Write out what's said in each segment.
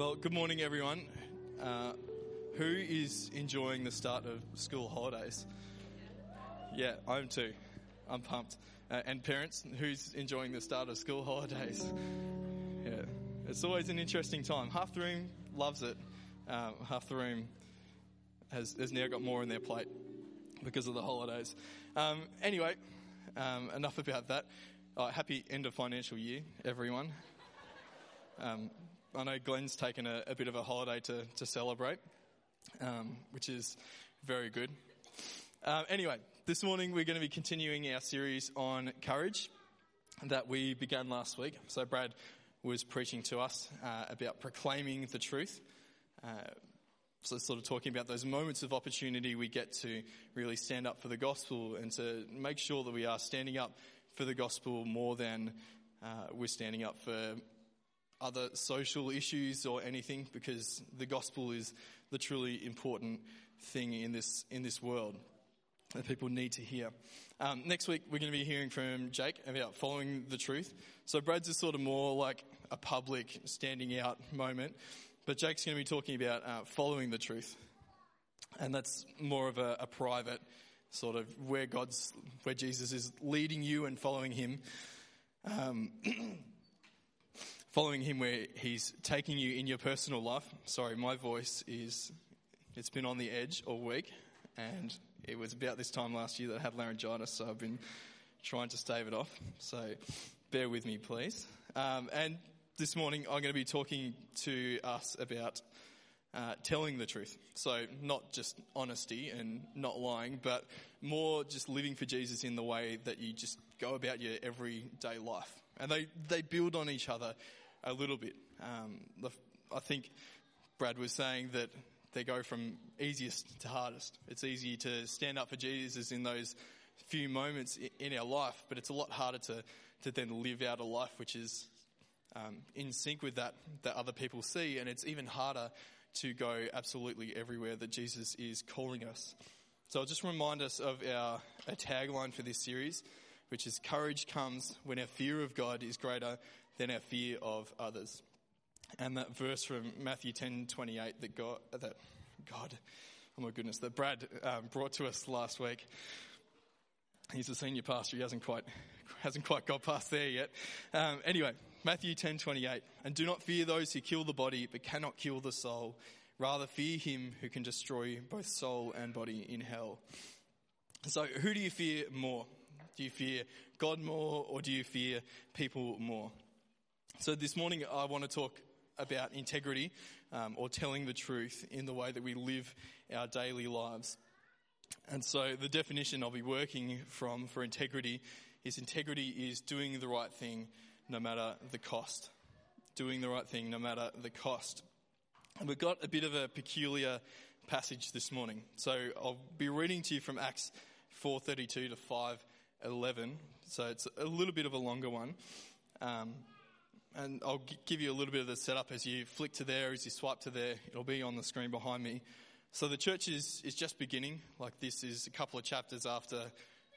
Well, good morning, everyone. Uh, who is enjoying the start of school holidays? Yeah, I'm too. I'm pumped. Uh, and parents, who's enjoying the start of school holidays? Yeah, it's always an interesting time. Half the room loves it. Um, half the room has, has now got more on their plate because of the holidays. Um, anyway, um, enough about that. Uh, happy end of financial year, everyone. Um, I know Glenn's taken a, a, bit of a holiday to, to celebrate, um, which is very good. Uh, anyway, this morning we're going to be continuing our series on courage that we began last week. So Brad was preaching to us uh, about proclaiming the truth. Uh, so sort of talking about those moments of opportunity we get to really stand up for the gospel and to make sure that we are standing up for the gospel more than uh, we're standing up for other social issues or anything because the gospel is the truly important thing in this, in this world that people need to hear. Um, next week, we're going to be hearing from Jake about following the truth. So, Brad's is sort of more like a public standing out moment, but Jake's going to be talking about uh, following the truth. And that's more of a, a private sort of where God's, where Jesus is leading you and following him. Um, following him where he's taking you in your personal life. Sorry, my voice is, it's been on the edge all week, and it was about this time last year that I had laryngitis, so I've been trying to stave it off. So bear with me, please. Um, and this morning I'm going to be talking to us about uh, telling the truth. So not just honesty and not lying, but more just living for Jesus in the way that you just go about your everyday life. And they, they build on each other a little bit. Um, I think Brad was saying that they go from easiest to hardest. It's easy to stand up for Jesus in those few moments in our life, but it's a lot harder to, to then live out a life which is um, in sync with that that other people see, and it's even harder to go absolutely everywhere that Jesus is calling us. So I'll just remind us of our, our tagline for this series, which is courage comes when our fear of God is greater than our fear of others. And that verse from Matthew 10 28 that God, that God, oh my goodness, that Brad um, brought to us last week. He's a senior pastor. He hasn't quite, hasn't quite got past there yet. Um, anyway, Matthew 10 28. And do not fear those who kill the body but cannot kill the soul. Rather, fear him who can destroy both soul and body in hell. So, who do you fear more? Do you fear God more or do you fear people more? So this morning I want to talk about integrity um, or telling the truth in the way that we live our daily lives. And so the definition I'll be working from for integrity is integrity is doing the right thing no matter the cost. Doing the right thing no matter the cost. And we've got a bit of a peculiar passage this morning. So I'll be reading to you from Acts 4:32 to 5:11. So it's a little bit of a longer one. Um, and I'll give you a little bit of the setup as you flick to there, as you swipe to there. It'll be on the screen behind me. So the church is, is just beginning. Like this is a couple of chapters after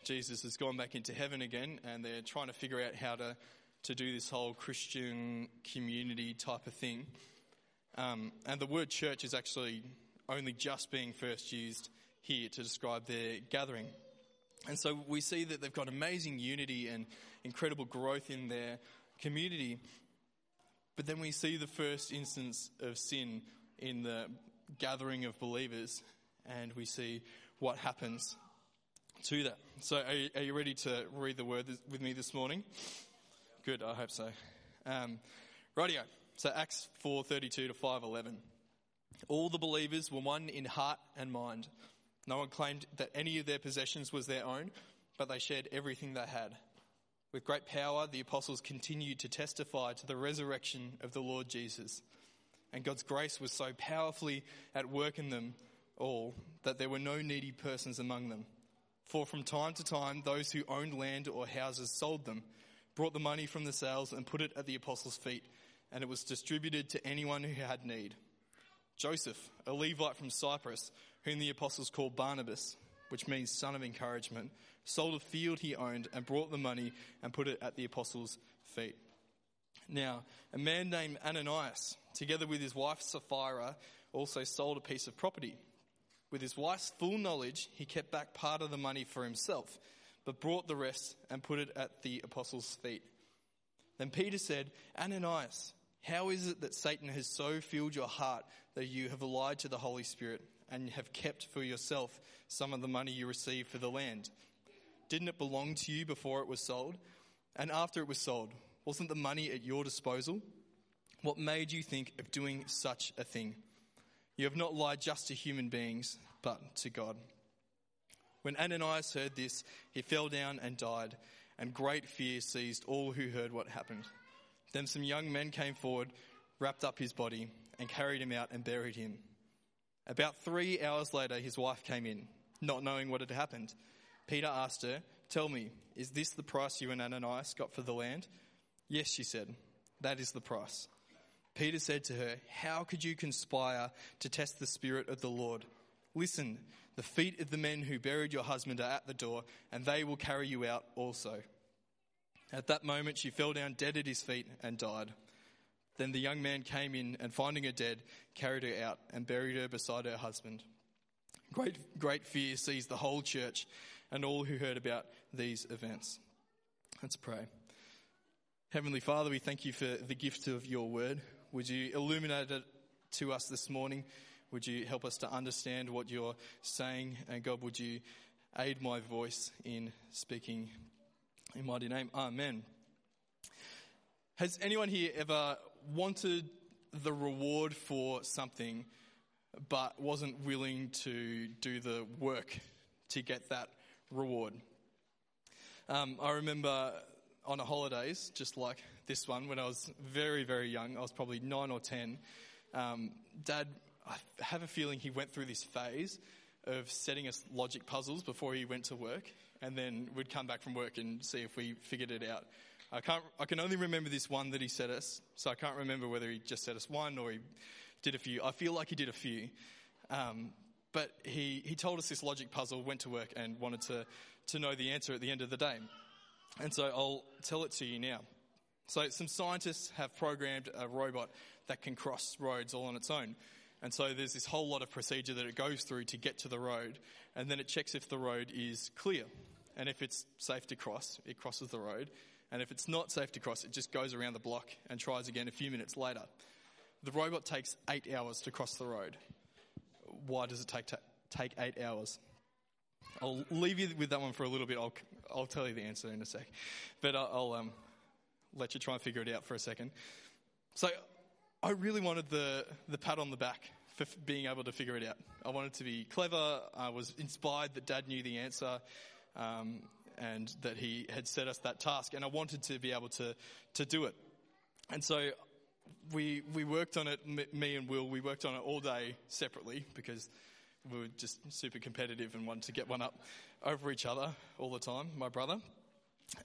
Jesus has gone back into heaven again, and they're trying to figure out how to, to do this whole Christian community type of thing. Um, and the word church is actually only just being first used here to describe their gathering. And so we see that they've got amazing unity and incredible growth in their community. But then we see the first instance of sin in the gathering of believers, and we see what happens to that. So, are you, are you ready to read the word with me this morning? Good, I hope so. Um, radio. So, Acts 4:32 to 5:11. All the believers were one in heart and mind. No one claimed that any of their possessions was their own, but they shared everything they had. With great power, the apostles continued to testify to the resurrection of the Lord Jesus. And God's grace was so powerfully at work in them all that there were no needy persons among them. For from time to time, those who owned land or houses sold them, brought the money from the sales and put it at the apostles' feet, and it was distributed to anyone who had need. Joseph, a Levite from Cyprus, whom the apostles called Barnabas, which means son of encouragement, sold a field he owned and brought the money and put it at the apostles' feet. Now, a man named Ananias, together with his wife Sapphira, also sold a piece of property. With his wife's full knowledge, he kept back part of the money for himself, but brought the rest and put it at the apostles' feet. Then Peter said, Ananias, how is it that Satan has so filled your heart that you have lied to the Holy Spirit and have kept for yourself some of the money you received for the land? Didn't it belong to you before it was sold? And after it was sold, wasn't the money at your disposal? What made you think of doing such a thing? You have not lied just to human beings, but to God. When Ananias heard this, he fell down and died, and great fear seized all who heard what happened. Then some young men came forward, wrapped up his body, and carried him out and buried him. About three hours later, his wife came in, not knowing what had happened. Peter asked her, Tell me, is this the price you and Ananias got for the land? Yes, she said, That is the price. Peter said to her, How could you conspire to test the Spirit of the Lord? Listen, the feet of the men who buried your husband are at the door, and they will carry you out also. At that moment, she fell down dead at his feet and died. Then the young man came in and, finding her dead, carried her out and buried her beside her husband. Great, great fear seized the whole church and all who heard about these events. Let's pray. Heavenly Father, we thank you for the gift of your word. Would you illuminate it to us this morning? Would you help us to understand what you're saying? And God, would you aid my voice in speaking in mighty name? Amen. Has anyone here ever wanted the reward for something but wasn't willing to do the work to get that reward? Um, I remember on a holidays, just like this one, when I was very, very young, I was probably nine or ten, um, Dad, I have a feeling he went through this phase of setting us logic puzzles before he went to work, and then we'd come back from work and see if we figured it out. I can't, I can only remember this one that he set us, so I can't remember whether he just set us one or he did a few. I feel like he did a few. Um, but he, he told us this logic puzzle, went to work and wanted to, to know the answer at the end of the day. And so I'll tell it to you now. So some scientists have programmed a robot that can cross roads all on its own. And so there's this whole lot of procedure that it goes through to get to the road. And then it checks if the road is clear. And if it's safe to cross, it crosses the road. And if it's not safe to cross, it just goes around the block and tries again a few minutes later. The robot takes eight hours to cross the road. Why does it take, take eight hours? I'll leave you with that one for a little bit. I'll, I'll tell you the answer in a sec. But I'll, I'll um, let you try and figure it out for a second. So I really wanted the, the pat on the back for f- being able to figure it out. I wanted to be clever. I was inspired that Dad knew the answer um, and that he had set us that task. And I wanted to be able to, to do it. And so we, we worked on it, me and Will, we worked on it all day separately because we were just super competitive and wanted to get one up over each other all the time, my brother.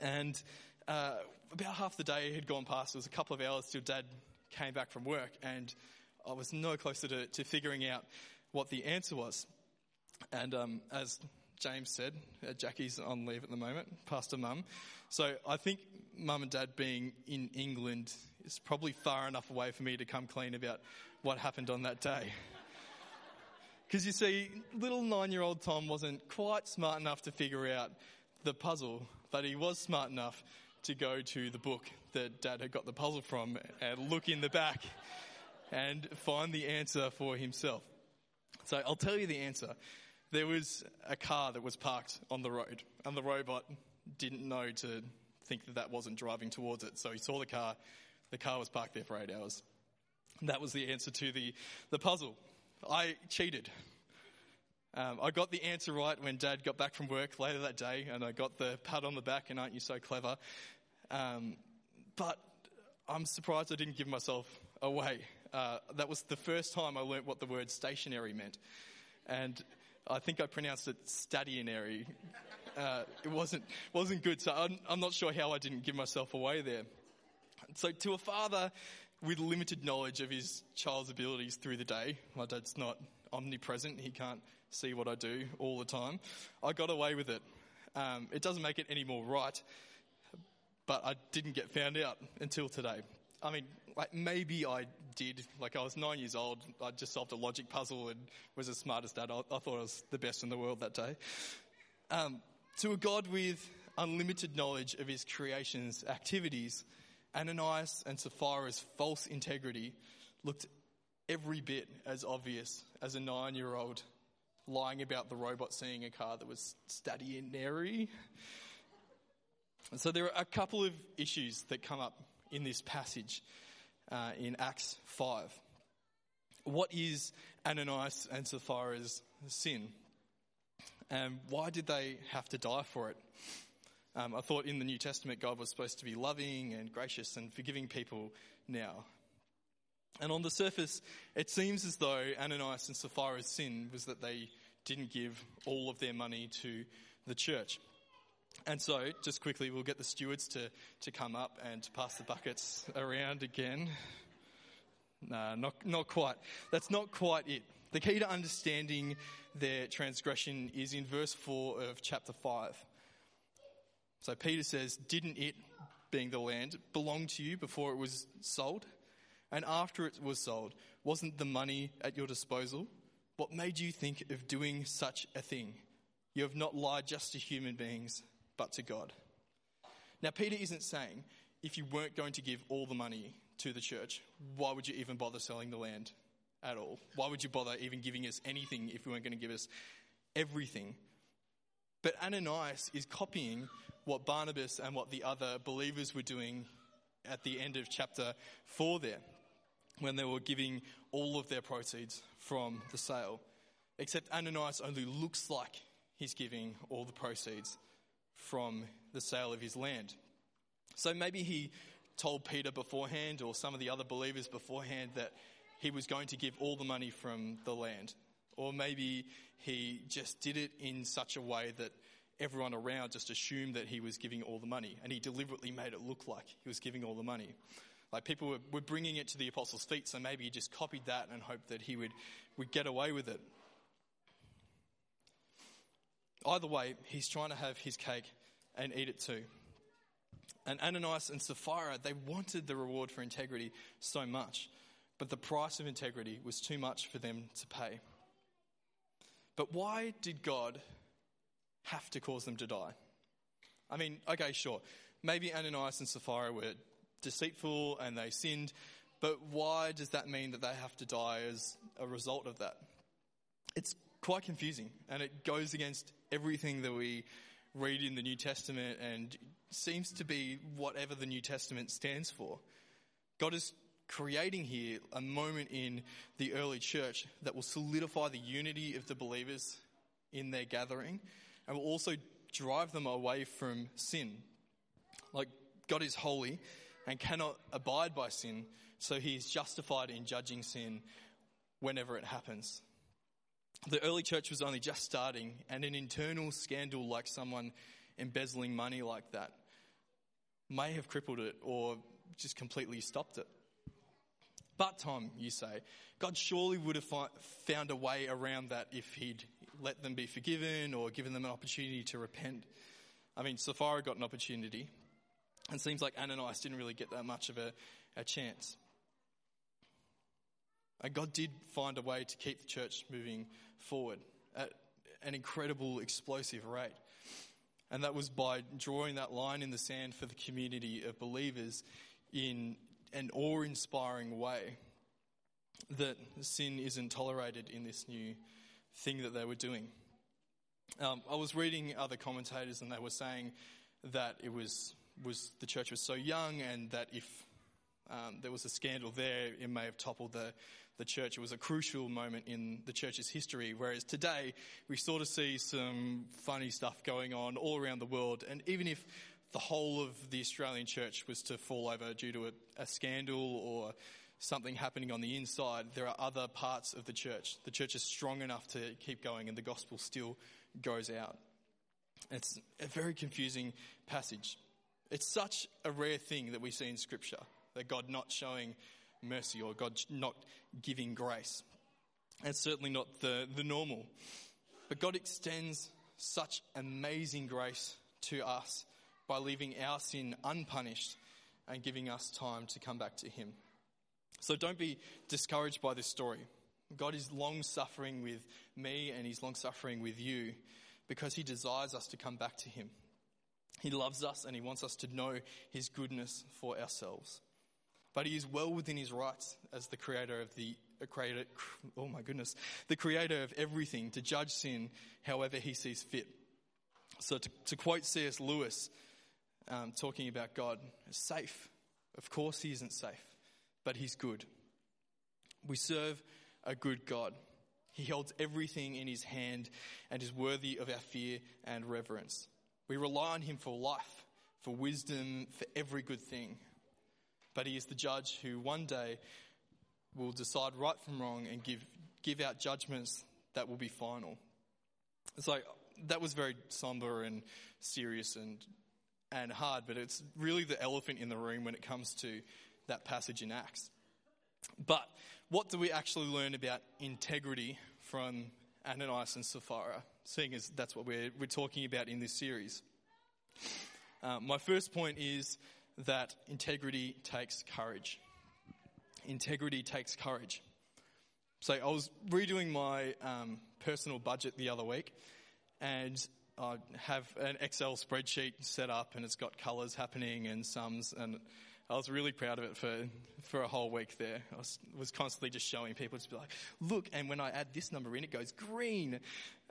And uh, about half the day had gone past. It was a couple of hours till Dad came back from work, and I was no closer to, to figuring out what the answer was. And um, as James said, uh, Jackie's on leave at the moment, Pastor Mum. So I think Mum and Dad being in England is probably far enough away for me to come clean about what happened on that day. Because you see, little nine year old Tom wasn't quite smart enough to figure out the puzzle, but he was smart enough to go to the book that dad had got the puzzle from and look in the back and find the answer for himself. So I'll tell you the answer. There was a car that was parked on the road, and the robot didn't know to think that that wasn't driving towards it. So he saw the car. The car was parked there for eight hours. That was the answer to the, the puzzle. I cheated. Um, I got the answer right when Dad got back from work later that day, and I got the pat on the back, and aren't you so clever? Um, but I'm surprised I didn't give myself away. Uh, that was the first time I learnt what the word stationary meant. And I think I pronounced it stationary. Uh, it wasn't, wasn't good, so I'm, I'm not sure how I didn't give myself away there. So, to a father, with limited knowledge of his child's abilities through the day. My dad's not omnipresent, he can't see what I do all the time. I got away with it. Um, it doesn't make it any more right, but I didn't get found out until today. I mean, like maybe I did. Like I was nine years old. I just solved a logic puzzle and was the smartest dad. I, I thought I was the best in the world that day. Um, to a God with unlimited knowledge of his creation's activities, Ananias and Sapphira's false integrity looked every bit as obvious as a nine year old lying about the robot seeing a car that was stationary. And so there are a couple of issues that come up in this passage uh, in Acts 5. What is Ananias and Sapphira's sin? And why did they have to die for it? Um, I thought in the New Testament God was supposed to be loving and gracious and forgiving people now. And on the surface, it seems as though Ananias and Sapphira's sin was that they didn't give all of their money to the church. And so, just quickly, we'll get the stewards to, to come up and to pass the buckets around again. Nah, not, not quite. That's not quite it. The key to understanding their transgression is in verse 4 of chapter 5. So Peter says, Didn't it, being the land, belong to you before it was sold? And after it was sold, wasn't the money at your disposal? What made you think of doing such a thing? You have not lied just to human beings, but to God. Now, Peter isn't saying if you weren't going to give all the money to the church, why would you even bother selling the land at all? Why would you bother even giving us anything if you weren't going to give us everything? But Ananias is copying what Barnabas and what the other believers were doing at the end of chapter 4 there, when they were giving all of their proceeds from the sale. Except Ananias only looks like he's giving all the proceeds from the sale of his land. So maybe he told Peter beforehand or some of the other believers beforehand that he was going to give all the money from the land. Or maybe he just did it in such a way that everyone around just assumed that he was giving all the money. And he deliberately made it look like he was giving all the money. Like people were, were bringing it to the apostles' feet, so maybe he just copied that and hoped that he would, would get away with it. Either way, he's trying to have his cake and eat it too. And Ananias and Sapphira, they wanted the reward for integrity so much, but the price of integrity was too much for them to pay. But why did God have to cause them to die? I mean, okay, sure. Maybe Ananias and Sapphira were deceitful and they sinned, but why does that mean that they have to die as a result of that? It's quite confusing and it goes against everything that we read in the New Testament and seems to be whatever the New Testament stands for. God is creating here a moment in the early church that will solidify the unity of the believers in their gathering and will also drive them away from sin. Like, God is holy and cannot abide by sin, so he is justified in judging sin whenever it happens. The early church was only just starting, and an internal scandal like someone embezzling money like that may have crippled it or just completely stopped it. But, Tom, you say, God surely would have found a way around that if He'd let them be forgiven or given them an opportunity to repent. I mean, Sapphira got an opportunity, and seems like Ananias didn't really get that much of a, a chance. And God did find a way to keep the church moving forward at an incredible, explosive rate. And that was by drawing that line in the sand for the community of believers in an awe inspiring way that sin isn't tolerated in this new thing that they were doing. Um, I was reading other commentators and they were saying that it was, was the church was so young and that if um, there was a scandal there, it may have toppled the, the church. It was a crucial moment in the church's history, whereas today we sort of see some funny stuff going on all around the world. And even if the whole of the Australian church was to fall over due to a, a scandal or something happening on the inside, there are other parts of the church. The church is strong enough to keep going and the gospel still goes out. It's a very confusing passage. It's such a rare thing that we see in Scripture that God not showing mercy or God not giving grace. It's certainly not the, the normal. But God extends such amazing grace to us by leaving our sin unpunished and giving us time to come back to Him. So don't be discouraged by this story. God is long suffering with me and He's long suffering with you because He desires us to come back to Him. He loves us and He wants us to know His goodness for ourselves. But He is well within His rights as the creator of the creator, oh my goodness, the creator of everything to judge sin however He sees fit. So to, to quote C.S. Lewis, um, talking about God, safe. Of course, He isn't safe, but He's good. We serve a good God. He holds everything in His hand and is worthy of our fear and reverence. We rely on Him for life, for wisdom, for every good thing. But He is the judge who one day will decide right from wrong and give, give out judgments that will be final. Like, that was very somber and serious and, and hard, but it's really the elephant in the room when it comes to that passage in Acts. But what do we actually learn about integrity from Ananias and Sapphira, seeing as that's what we're, we're talking about in this series? Uh, my first point is that integrity takes courage. Integrity takes courage. So I was redoing my um, personal budget the other week, and I have an Excel spreadsheet set up, and it's got colours happening and sums, and I was really proud of it for, for a whole week there. I was, was constantly just showing people to be like, look, and when I add this number in, it goes green.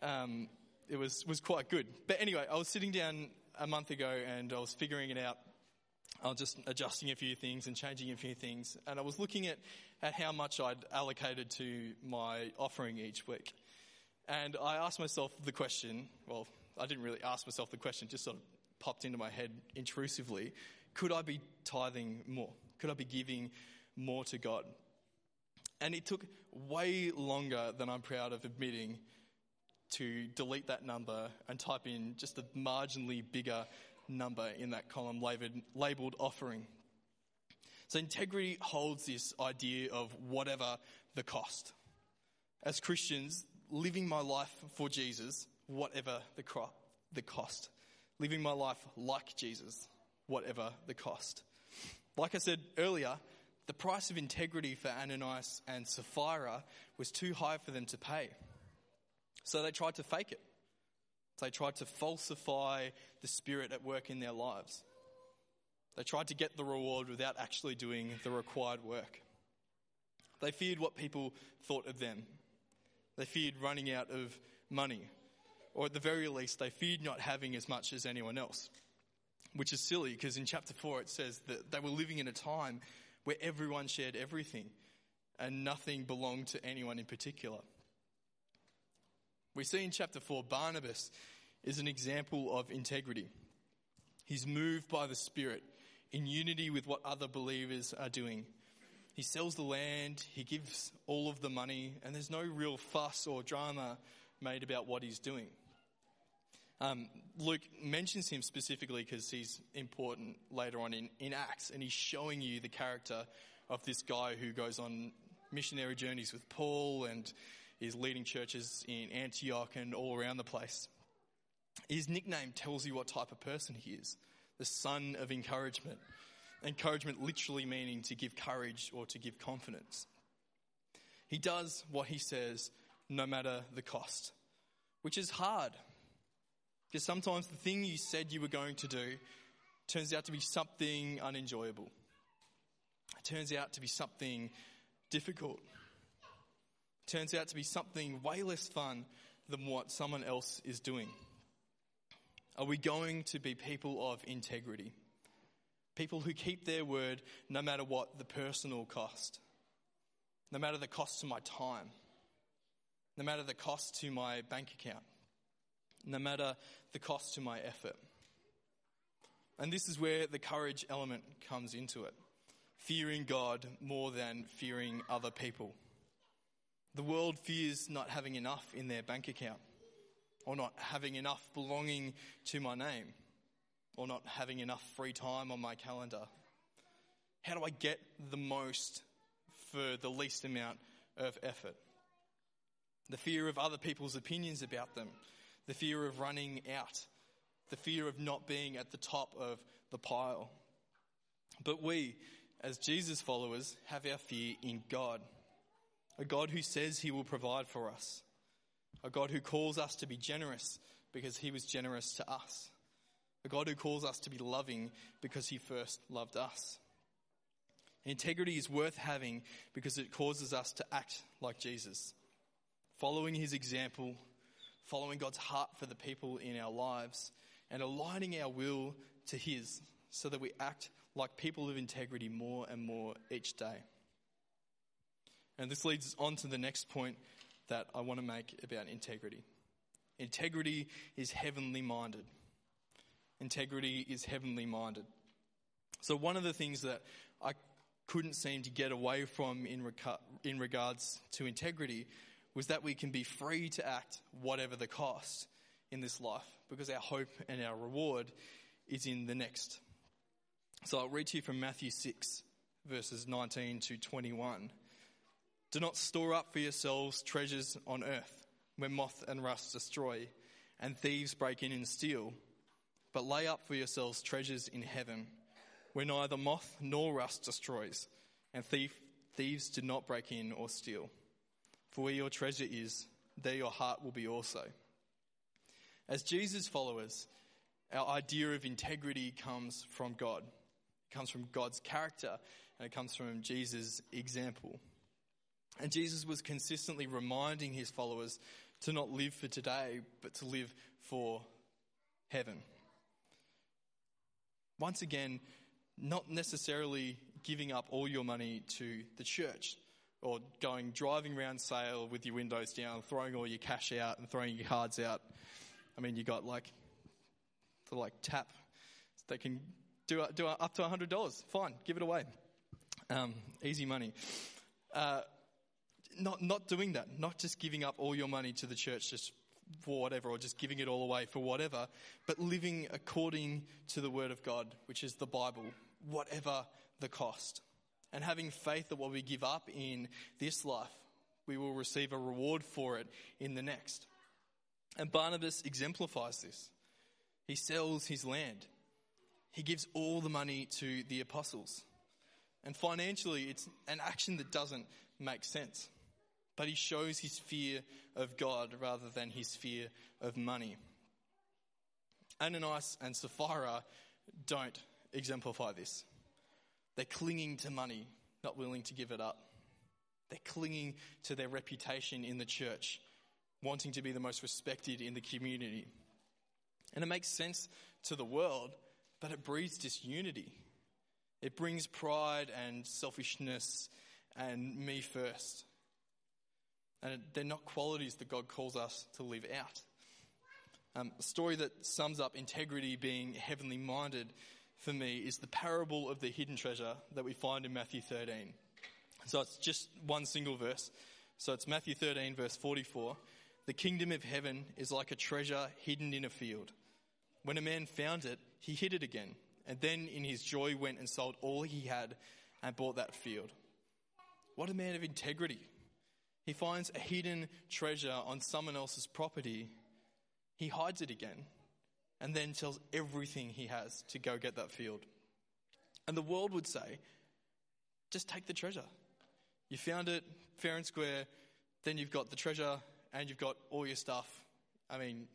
Um, it was, was quite good. But anyway, I was sitting down a month ago and I was figuring it out. I was just adjusting a few things and changing a few things. And I was looking at, at how much I'd allocated to my offering each week. And I asked myself the question, well, I didn't really ask myself the question, just sort of popped into my head intrusively could I be tithing more? Could I be giving more to God? And it took way longer than I'm proud of admitting to delete that number and type in just a marginally bigger number in that column labeled, labeled offering. So integrity holds this idea of whatever the cost. As Christians, living my life for Jesus, whatever the, cro- the cost. Living my life like Jesus, whatever the cost. Like I said earlier, the price of integrity for Ananias and Sapphira was too high for them to pay. So they tried to fake it. They tried to falsify the spirit at work in their lives. They tried to get the reward without actually doing the required work. They feared what people thought of them. They feared running out of money. Or at the very least, they feared not having as much as anyone else which is silly because in chapter 4 it says that they were living in a time where everyone shared everything and nothing belonged to anyone in particular. We see in chapter 4 Barnabas is an example of integrity. He's moved by the Spirit in unity with what other believers are doing. He sells the land, he gives all of the money, and there's no real fuss or drama made about what he's doing. Um, Luke mentions him specifically because he's important later on in, in Acts, and he's showing you the character of this guy who goes on missionary journeys with Paul and is leading churches in Antioch and all around the place. His nickname tells you what type of person he is the son of encouragement. Encouragement literally meaning to give courage or to give confidence. He does what he says no matter the cost, which is hard because sometimes the thing you said you were going to do turns out to be something unenjoyable. It turns out to be something difficult. It turns out to be something way less fun than what someone else is doing. Are we going to be people of integrity? People who keep their word no matter what the personal cost, no matter the cost to my time, no matter the cost to my bank account no matter the cost to my effort. And this is where the courage element comes into it fearing God more than fearing other people. The world fears not having enough in their bank account, or not having enough belonging to my name, or not having enough free time on my calendar. How do I get the most for the least amount of effort? The fear of other people's opinions about them, the fear of running out, the fear of not being at the top of the pile. But we, as Jesus followers, have our fear in God. A God who says he will provide for us. A God who calls us to be generous because he was generous to us. A God who calls us to be loving because he first loved us. Integrity is worth having because it causes us to act like Jesus, following his example, following God's heart for the people in our lives, and aligning our will to his so that we act like people of integrity more and more each day. And this leads on to the next point that I want to make about integrity. Integrity is heavenly minded. Integrity is heavenly minded. So, one of the things that I couldn't seem to get away from in regards to integrity was that we can be free to act whatever the cost in this life because our hope and our reward is in the next. So I'll read to you from Matthew 6, verses 19 to 21. Do not store up for yourselves treasures on earth where moth and rust destroy and thieves break in and steal, but lay up for yourselves treasures in heaven where neither moth nor rust destroys and thief, thieves do not break in or steal. For where your treasure is, there your heart will be also. As Jesus followers, our idea of integrity comes from God. It comes from God's character and it comes from Jesus' example. And Jesus was consistently reminding his followers to not live for today, but to live for heaven. Once again, not necessarily giving up all your money to the church or going driving around sale with your windows down, throwing all your cash out and throwing your cards out. I mean, you got like the like tap. They can do, do up to $100. Fine, give it away. Um, easy money. Uh, not, not doing that, not just giving up all your money to the church just for whatever, or just giving it all away for whatever, but living according to the Word of God, which is the Bible, whatever the cost. And having faith that what we give up in this life, we will receive a reward for it in the next. And Barnabas exemplifies this. He sells his land. He gives all the money to the apostles. And financially, it's an action that doesn't make sense. But he shows his fear of God rather than his fear of money. Ananias and Sapphira don't exemplify this. They're clinging to money, not willing to give it up. They're clinging to their reputation in the church, wanting to be the most respected in the community. And it makes sense to the world, but it breeds disunity. It brings pride and selfishness and me first. And they're not qualities that God calls us to live out. Um, a story that sums up integrity being heavenly minded for me is the parable of the hidden treasure that we find in Matthew 13. So it's just one single verse. So it's Matthew 13, verse 44. The kingdom of heaven is like a treasure hidden in a field. When a man found it, he hid it again, and then in his joy went and sold all he had and bought that field. What a man of integrity. He finds a hidden treasure on someone else's property. He hides it again and then sells everything he has to go get that field. And the world would say, just take the treasure. You found it fair and square, then you've got the treasure and you've got all your stuff. I mean,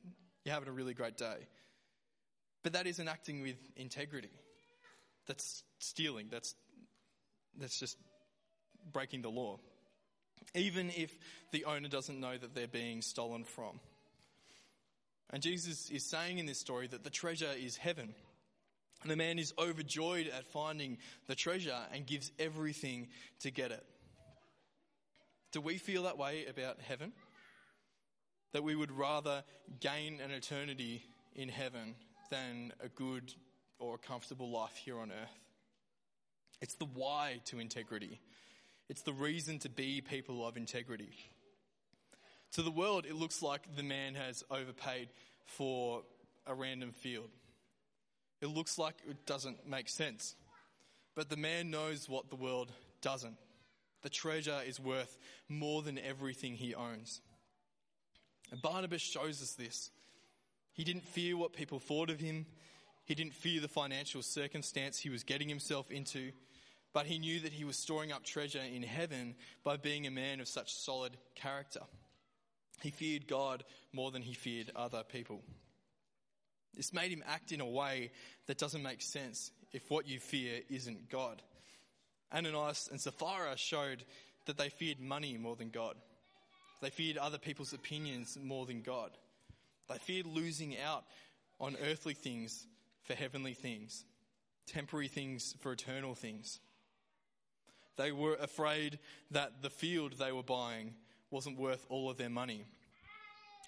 you're having a really great day. But that isn't acting with integrity. That's stealing. That's, that's just breaking the law. Even if the owner doesn't know that they're being stolen from. And Jesus is saying in this story that the treasure is heaven. And the man is overjoyed at finding the treasure and gives everything to get it. Do we feel that way about heaven? That we would rather gain an eternity in heaven than a good or a comfortable life here on earth? It's the why to integrity. It's the reason to be people of integrity. To the world, it looks like the man has overpaid for a random field. It looks like it doesn't make sense. But the man knows what the world doesn't. The treasure is worth more than everything he owns. And Barnabas shows us this. He didn't fear what people thought of him. He didn't fear the financial circumstance he was getting himself into, but he knew that he was storing up treasure in heaven by being a man of such solid character. He feared God more than he feared other people. This made him act in a way that doesn't make sense if what you fear isn't God. Ananias and Sapphira showed that they feared money more than God. They feared other people's opinions more than God. They feared losing out on earthly things for heavenly things, temporary things for eternal things. They were afraid that the field they were buying wasn't worth all of their money.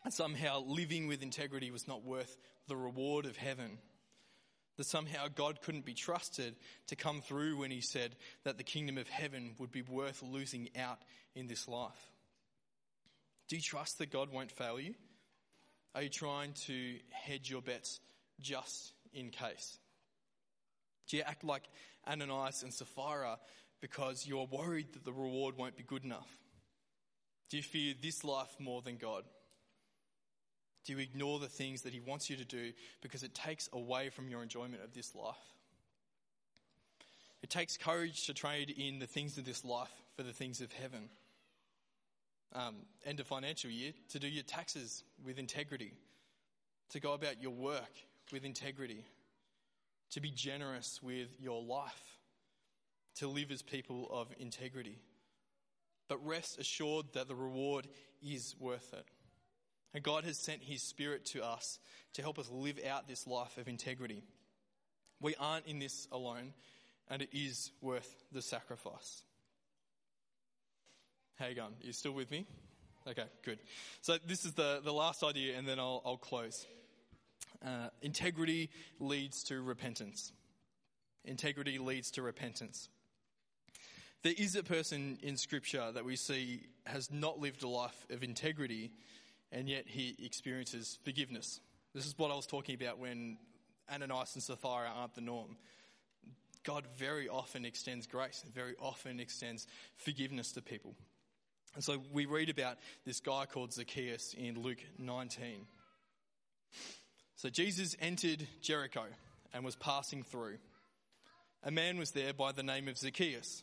And somehow living with integrity was not worth the reward of heaven. That somehow God couldn't be trusted to come through when he said that the kingdom of heaven would be worth losing out in this life. Do you trust that God won't fail you? Are you trying to hedge your bets just in case? Do you act like Ananias and Sapphira because you're worried that the reward won't be good enough? Do you fear this life more than God? Do you ignore the things that He wants you to do because it takes away from your enjoyment of this life? It takes courage to trade in the things of this life for the things of heaven um, end of financial year to do your taxes with integrity, to go about your work with integrity, to be generous with your life, to live as people of integrity. But rest assured that the reward is worth it. And God has sent His Spirit to us to help us live out this life of integrity. We aren't in this alone, and it is worth the sacrifice. How you going? Are you still with me? Okay, good. So this is the, the last idea, and then I'll, I'll close. Uh, integrity leads to repentance. Integrity leads to repentance. There is a person in Scripture that we see has not lived a life of integrity, and yet he experiences forgiveness. This is what I was talking about when Ananias and Sapphira aren't the norm. God very often extends grace and very often extends forgiveness to people. And so we read about this guy called Zacchaeus in Luke 19. So Jesus entered Jericho and was passing through. A man was there by the name of Zacchaeus.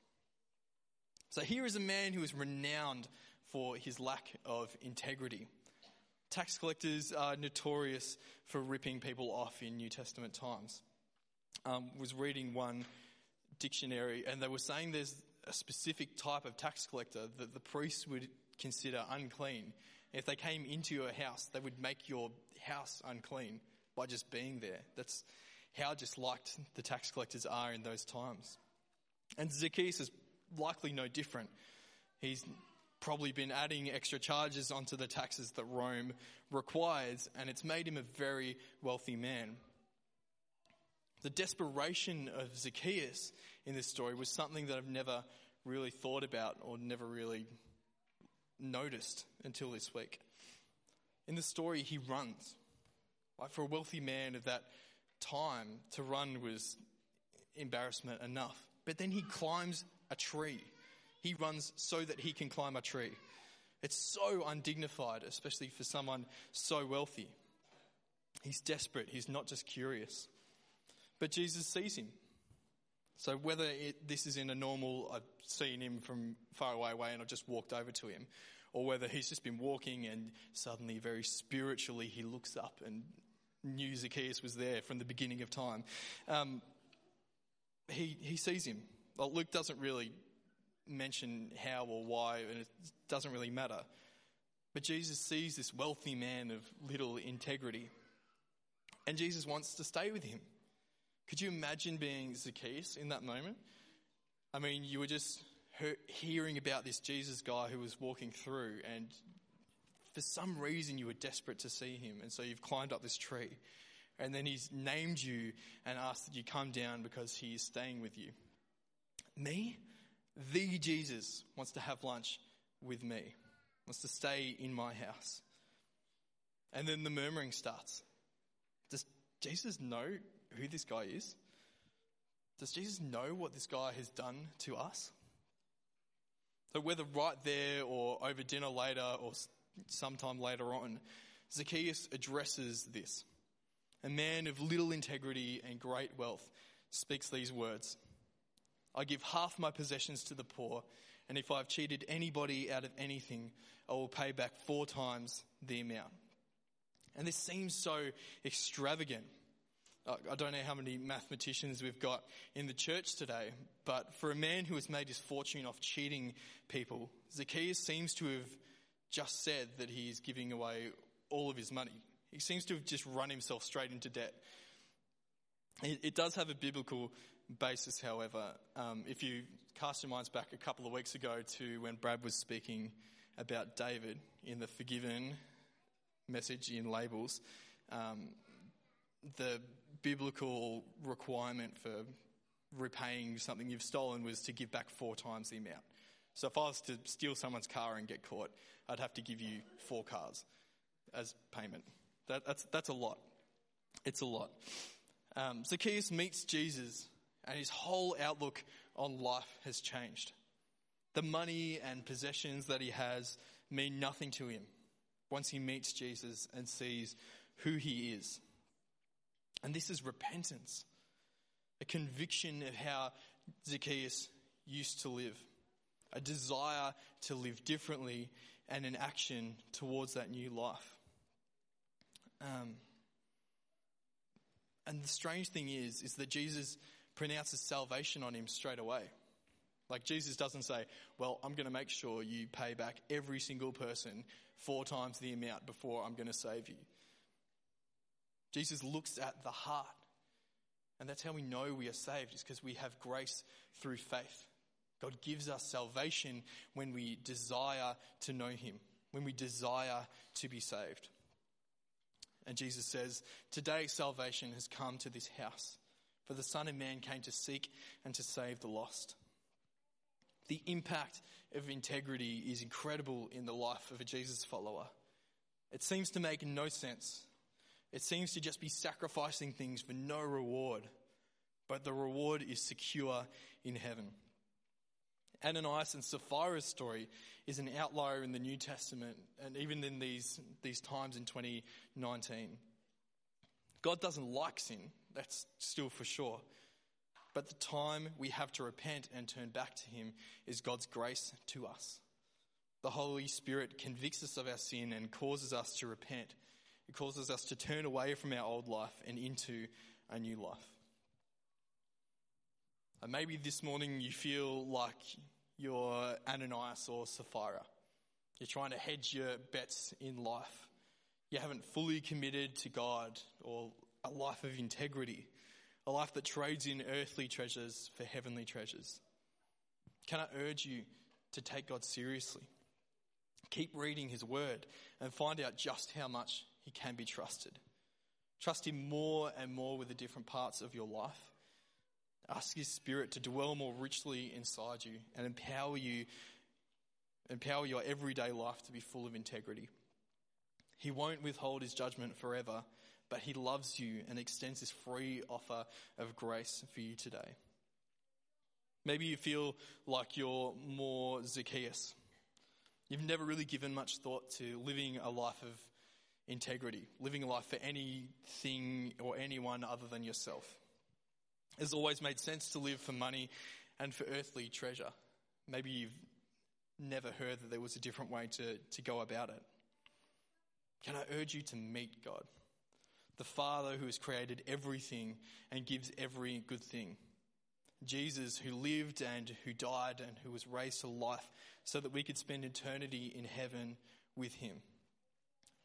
So here is a man who is renowned for his lack of integrity. Tax collectors are notorious for ripping people off in New Testament times. Um, was reading one dictionary, and they were saying there's a specific type of tax collector that the priests would consider unclean. If they came into your house, they would make your house unclean by just being there. That's how disliked the tax collectors are in those times. And Zacchaeus likely no different. He's probably been adding extra charges onto the taxes that Rome requires, and it's made him a very wealthy man. The desperation of Zacchaeus in this story was something that I've never really thought about or never really noticed until this week. In the story, he runs. Like for a wealthy man of that time, to run was embarrassment enough. But then he climbs a tree. He runs so that he can climb a tree. It's so undignified, especially for someone so wealthy. He's desperate. He's not just curious. But Jesus sees him. So whether it, this is in a normal, I've seen him from far away away and I've just walked over to him, or whether he's just been walking and suddenly, very spiritually, he looks up and knew Zacchaeus was there from the beginning of time. Um, he, he sees him. Well, Luke doesn't really mention how or why, and it doesn't really matter. But Jesus sees this wealthy man of little integrity, and Jesus wants to stay with him. Could you imagine being Zacchaeus in that moment? I mean, you were just hearing about this Jesus guy who was walking through, and for some reason you were desperate to see him, and so you've climbed up this tree. And then he's named you and asked that you come down because he is staying with you. Me? The Jesus wants to have lunch with me, wants to stay in my house. And then the murmuring starts. Does Jesus know who this guy is? Does Jesus know what this guy has done to us? So, whether right there or over dinner later or sometime later on, Zacchaeus addresses this. A man of little integrity and great wealth speaks these words I give half my possessions to the poor, and if I've cheated anybody out of anything, I will pay back four times the amount. And this seems so extravagant. I don't know how many mathematicians we've got in the church today, but for a man who has made his fortune off cheating people, Zacchaeus seems to have just said that he is giving away all of his money. He seems to have just run himself straight into debt. It, does have a biblical basis, however. Um, if you cast your minds back a couple of weeks ago to when Brad was speaking about David in the forgiven message in labels, um, the biblical requirement for repaying something you've stolen was to give back four times the amount. So if I was to steal someone's car and get caught, I'd have to give you four cars as payment. That, that's, that's a lot. It's a lot. Um, Zacchaeus meets Jesus, and his whole outlook on life has changed. The money and possessions that he has mean nothing to him once he meets Jesus and sees who he is. And this is repentance, a conviction of how Zacchaeus used to live, a desire to live differently, and an action towards that new life. Um, and the strange thing is, is that Jesus pronounces salvation on him straight away. Like Jesus doesn't say, well, I'm going to make sure you pay back every single person four times the amount before I'm going to save you. Jesus looks at the heart. And that's how we know we are saved, is because we have grace through faith. God gives us salvation when we desire to know Him, when we desire to be saved. And Jesus says, Today salvation has come to this house, for the Son of Man came to seek and to save the lost. The impact of integrity is incredible in the life of a Jesus follower. It seems to make no sense it seems to just be sacrificing things for no reward, but the reward is secure in heaven. Ananias and Sapphira's story is an outlier in the New Testament and even in these, these times in 2019. God doesn't like sin, that's still for sure. But the time we have to repent and turn back to Him is God's grace to us. The Holy Spirit convicts us of our sin and causes us to repent it causes us to turn away from our old life and into a new life. And maybe this morning you feel like you're Ananias or Sapphira. You're trying to hedge your bets in life. You haven't fully committed to God or a life of integrity, a life that trades in earthly treasures for heavenly treasures. Can I urge you to take God seriously? Keep reading His Word and find out just how much he can be trusted. Trust Him more and more with the different parts of your life. Ask His Spirit to dwell more richly inside you and empower you, empower your everyday life to be full of integrity. He won't withhold His judgment forever, but He loves you and extends His free offer of grace for you today. Maybe you feel like you're more Zacchaeus. You've never really given much thought to living a life of integrity, living a life for anything or anyone other than yourself. It's always made sense to live for money and for earthly treasure. Maybe you've never heard that there was a different way to, to go about it. Can I urge you to meet God, the Father who has created everything and gives every good thing? Jesus who lived and who died and who was raised to life so that we could spend eternity in heaven with him.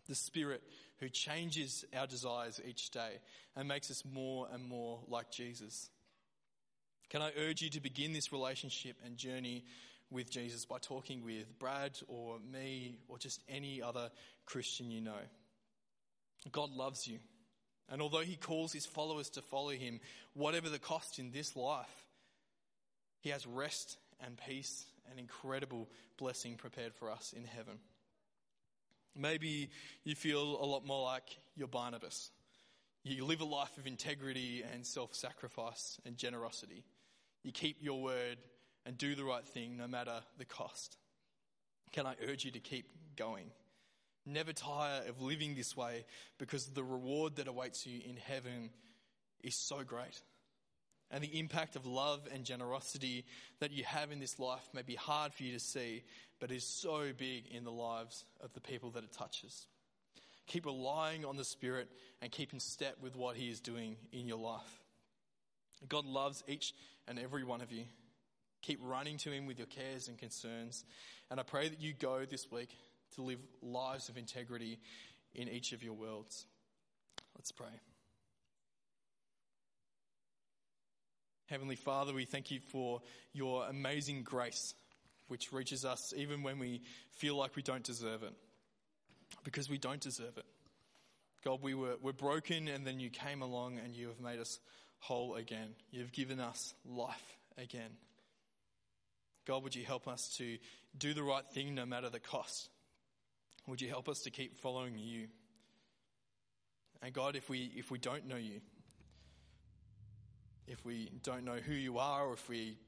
The Spirit who changes our desires each day and makes us more and more like Jesus. Can I urge you to begin this relationship and journey with Jesus by talking with Brad or me or just any other Christian you know? God loves you. And although he calls his followers to follow him, whatever the cost in this life, he has rest and peace and incredible blessing prepared for us in heaven. Maybe you feel a lot more like you're Barnabas. You live a life of integrity and self sacrifice and generosity. You keep your word and do the right thing no matter the cost. Can I urge you to keep going? Never tire of living this way because the reward that awaits you in heaven is so great. And the impact of love and generosity that you have in this life may be hard for you to see, but is so big in the lives of the people that it touches. Keep relying on the Spirit and keep in step with what He is doing in your life. God loves each and every one of you. Keep running to Him with your cares and concerns. And I pray that you go this week to live lives of integrity in each of your worlds. Let's pray. Heavenly Father, we thank you for your amazing grace, which reaches us even when we feel like we don't deserve it, because we don't deserve it. God, we were, were broken and then you came along and you have made us whole again. You've given us life again. God, would you help us to do the right thing no matter the cost? Would you help us to keep following you? And God, if we, if we don't know you, if we don't know who you are, or if we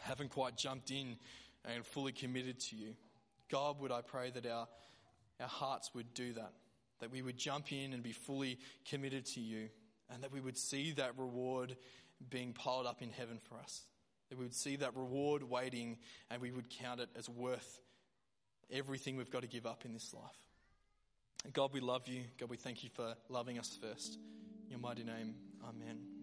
haven't quite jumped in and fully committed to you, God, would I pray that our, our hearts would do that, that we would jump in and be fully committed to you, and that we would see that reward being piled up in heaven for us. That we would see that reward waiting and we would count it as worth everything we've got to give up in this life. God, we love you. God, we thank you for loving us first. In your mighty name, amen.